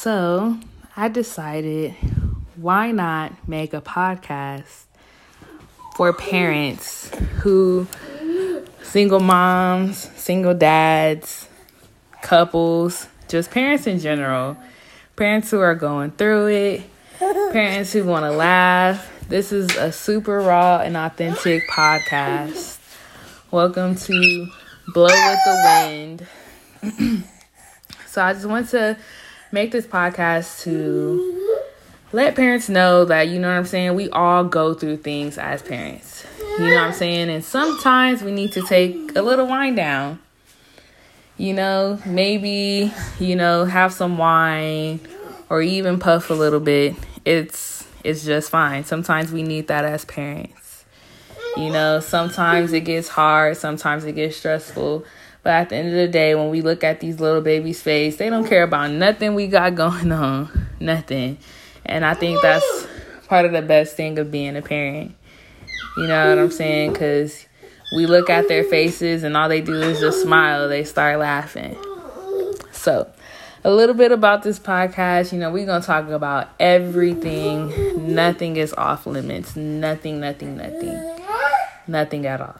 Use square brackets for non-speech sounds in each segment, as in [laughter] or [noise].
So I decided why not make a podcast for parents who, single moms, single dads, couples, just parents in general, parents who are going through it, [laughs] parents who want to laugh. This is a super raw and authentic podcast. Welcome to Blow with the Wind. [clears throat] so I just want to make this podcast to let parents know that you know what I'm saying, we all go through things as parents. You know what I'm saying? And sometimes we need to take a little wind down. You know, maybe, you know, have some wine or even puff a little bit. It's it's just fine. Sometimes we need that as parents. You know, sometimes it gets hard, sometimes it gets stressful. But at the end of the day, when we look at these little babies' face, they don't care about nothing we got [laughs] going on. Nothing. And I think that's part of the best thing of being a parent. You know what I'm saying? Because we look at their faces and all they do is just smile. They start laughing. So, a little bit about this podcast. You know, we're going to talk about everything. Nothing is off limits. Nothing, nothing, nothing. Nothing at all.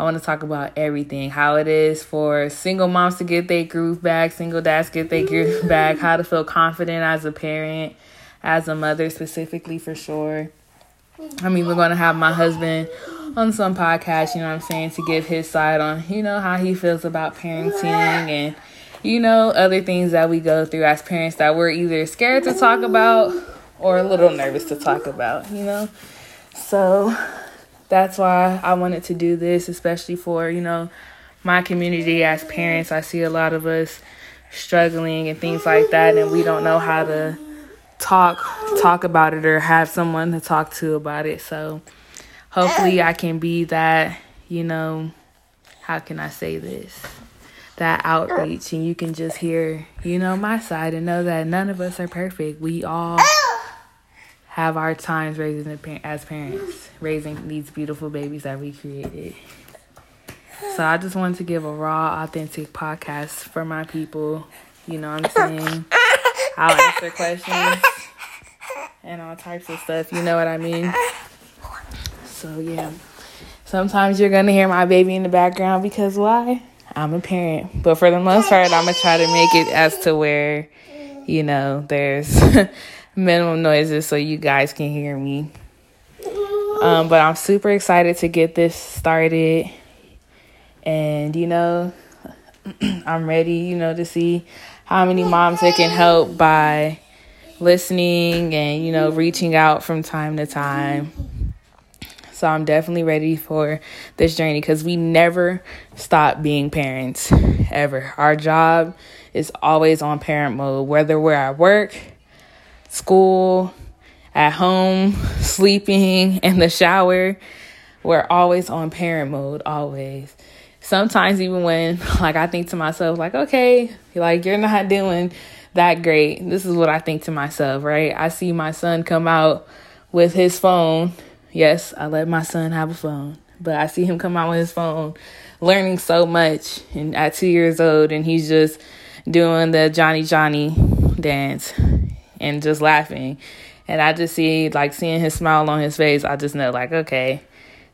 I want to talk about everything how it is for single moms to get their groove back, single dads get their groove back, how to feel confident as a parent, as a mother, specifically for sure. I mean, we're going to have my husband on some podcast, you know what I'm saying, to give his side on, you know, how he feels about parenting [laughs] and, you know, other things that we go through as parents that we're either scared to talk about or a little nervous to talk about, you know. So, that's why I wanted to do this, especially for, you know, my community as parents. I see a lot of us struggling and things like that, and we don't know how to talk talk about it or have someone to talk to about it. So hopefully I can be that, you know, how can I say this? That outreach and you can just hear, you know, my side and know that none of us are perfect. We all have our times raising as parents, raising these beautiful babies that we created. So I just wanted to give a raw, authentic podcast for my people. You know what I'm saying? I'll answer questions and all types of stuff. You know what I mean? So yeah. Sometimes you're gonna hear my baby in the background because why? I'm a parent. But for the most part, I'm gonna try to make it as to where, you know, there's [laughs] minimum noises so you guys can hear me. Um, but I'm super excited to get this started. And, you know, [clears throat] I'm ready, you know, to see how many moms it can help by listening and, you know, reaching out from time to time. So I'm definitely ready for this journey because we never stop being parents ever. Our job is always on parent mode, whether we're at work, school, at home, [laughs] sleeping, in the shower. We're always on parent mode, always. Sometimes, even when, [laughs] like, I think to myself, like, okay, like, you're not doing that great. This is what I think to myself, right? I see my son come out with his phone. Yes, I let my son have a phone, but I see him come out with his phone, learning so much, and at two years old, and he's just doing the Johnny Johnny dance and just laughing. And I just see, like, seeing his smile on his face, I just know, like, okay,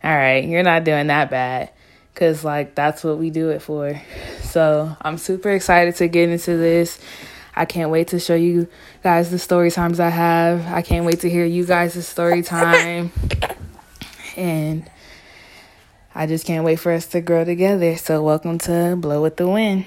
all right, you're not doing that bad. Because, like, that's what we do it for. So I'm super excited to get into this. I can't wait to show you guys the story times I have. I can't wait to hear you guys' story time. And I just can't wait for us to grow together. So, welcome to Blow with the Wind.